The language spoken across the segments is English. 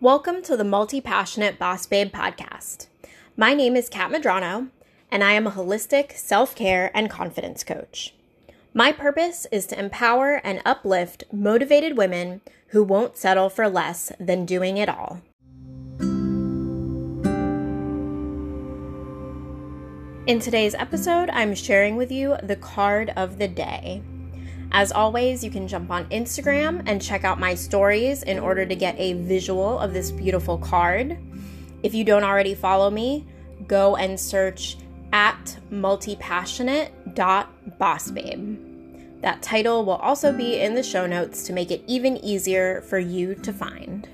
Welcome to the Multi Passionate Boss Babe podcast. My name is Kat Madrano, and I am a holistic self care and confidence coach. My purpose is to empower and uplift motivated women who won't settle for less than doing it all. In today's episode, I'm sharing with you the card of the day. As always, you can jump on Instagram and check out my stories in order to get a visual of this beautiful card. If you don't already follow me, go and search at multipassionate.bossbabe. That title will also be in the show notes to make it even easier for you to find.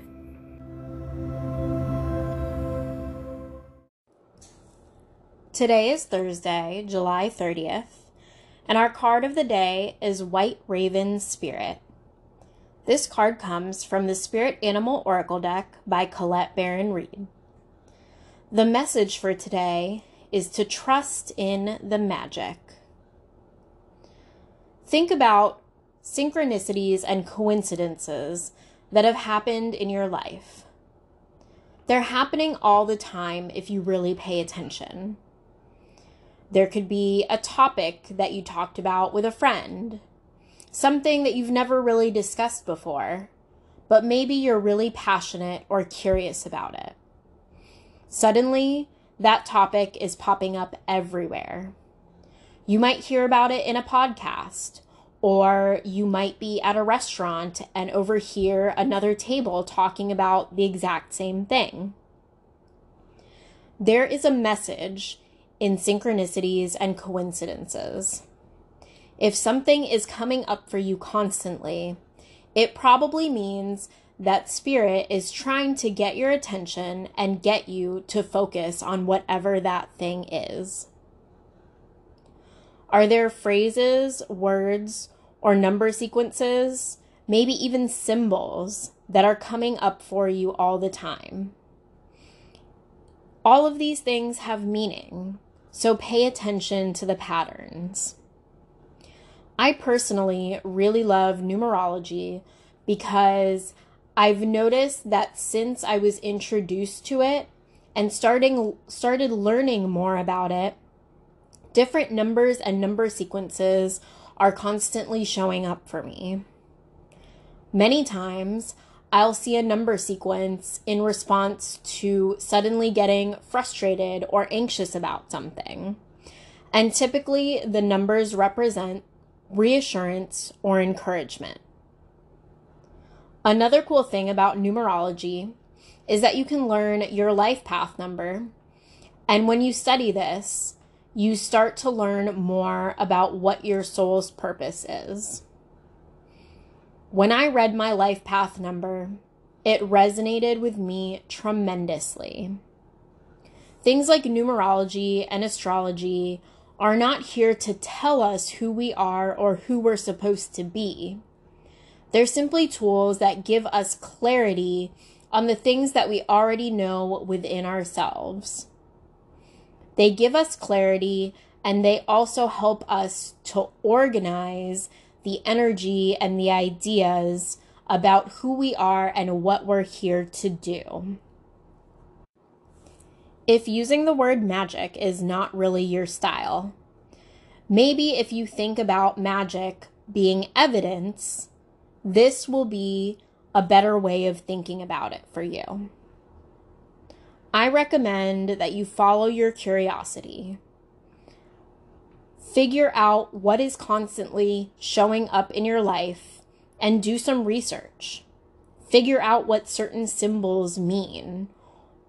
Today is Thursday, July 30th and our card of the day is White Raven Spirit. This card comes from the Spirit Animal Oracle deck by Colette Baron Reid. The message for today is to trust in the magic. Think about synchronicities and coincidences that have happened in your life. They're happening all the time if you really pay attention. There could be a topic that you talked about with a friend, something that you've never really discussed before, but maybe you're really passionate or curious about it. Suddenly, that topic is popping up everywhere. You might hear about it in a podcast, or you might be at a restaurant and overhear another table talking about the exact same thing. There is a message in synchronicities and coincidences. If something is coming up for you constantly, it probably means that spirit is trying to get your attention and get you to focus on whatever that thing is. Are there phrases, words, or number sequences, maybe even symbols that are coming up for you all the time? All of these things have meaning, so pay attention to the patterns. I personally really love numerology because I've noticed that since I was introduced to it and starting started learning more about it, different numbers and number sequences are constantly showing up for me. Many times, I'll see a number sequence in response to suddenly getting frustrated or anxious about something. And typically, the numbers represent reassurance or encouragement. Another cool thing about numerology is that you can learn your life path number. And when you study this, you start to learn more about what your soul's purpose is. When I read my life path number, it resonated with me tremendously. Things like numerology and astrology are not here to tell us who we are or who we're supposed to be. They're simply tools that give us clarity on the things that we already know within ourselves. They give us clarity and they also help us to organize the energy and the ideas about who we are and what we're here to do. If using the word magic is not really your style, maybe if you think about magic being evidence, this will be a better way of thinking about it for you. I recommend that you follow your curiosity figure out what is constantly showing up in your life and do some research. Figure out what certain symbols mean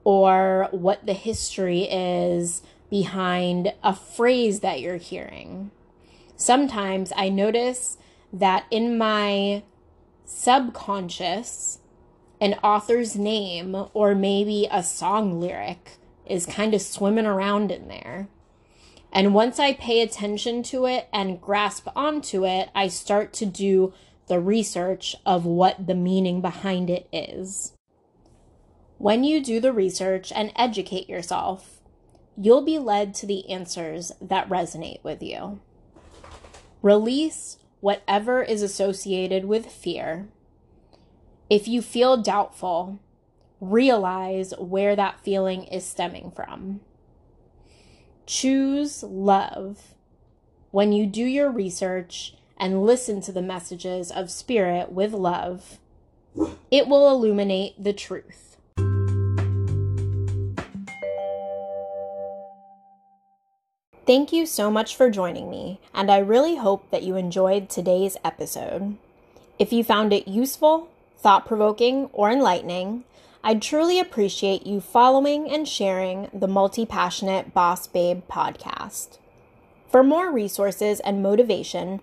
or what the history is behind a phrase that you're hearing. Sometimes I notice that in my subconscious, an author's name or maybe a song lyric is kind of swimming around in there. And once I pay attention to it and grasp onto it, I start to do the research of what the meaning behind it is. When you do the research and educate yourself, you'll be led to the answers that resonate with you. Release whatever is associated with fear. If you feel doubtful, realize where that feeling is stemming from. Choose love. When you do your research and listen to the messages of Spirit with love, it will illuminate the truth. Thank you so much for joining me, and I really hope that you enjoyed today's episode. If you found it useful, thought provoking, or enlightening, I'd truly appreciate you following and sharing the Multi Passionate Boss Babe podcast. For more resources and motivation,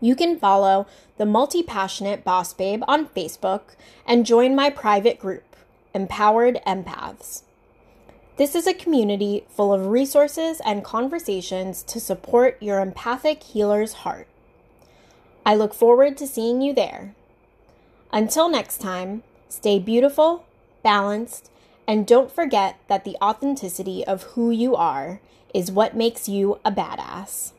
you can follow the Multi Passionate Boss Babe on Facebook and join my private group, Empowered Empaths. This is a community full of resources and conversations to support your empathic healer's heart. I look forward to seeing you there. Until next time, stay beautiful, balanced, and don't forget that the authenticity of who you are is what makes you a badass.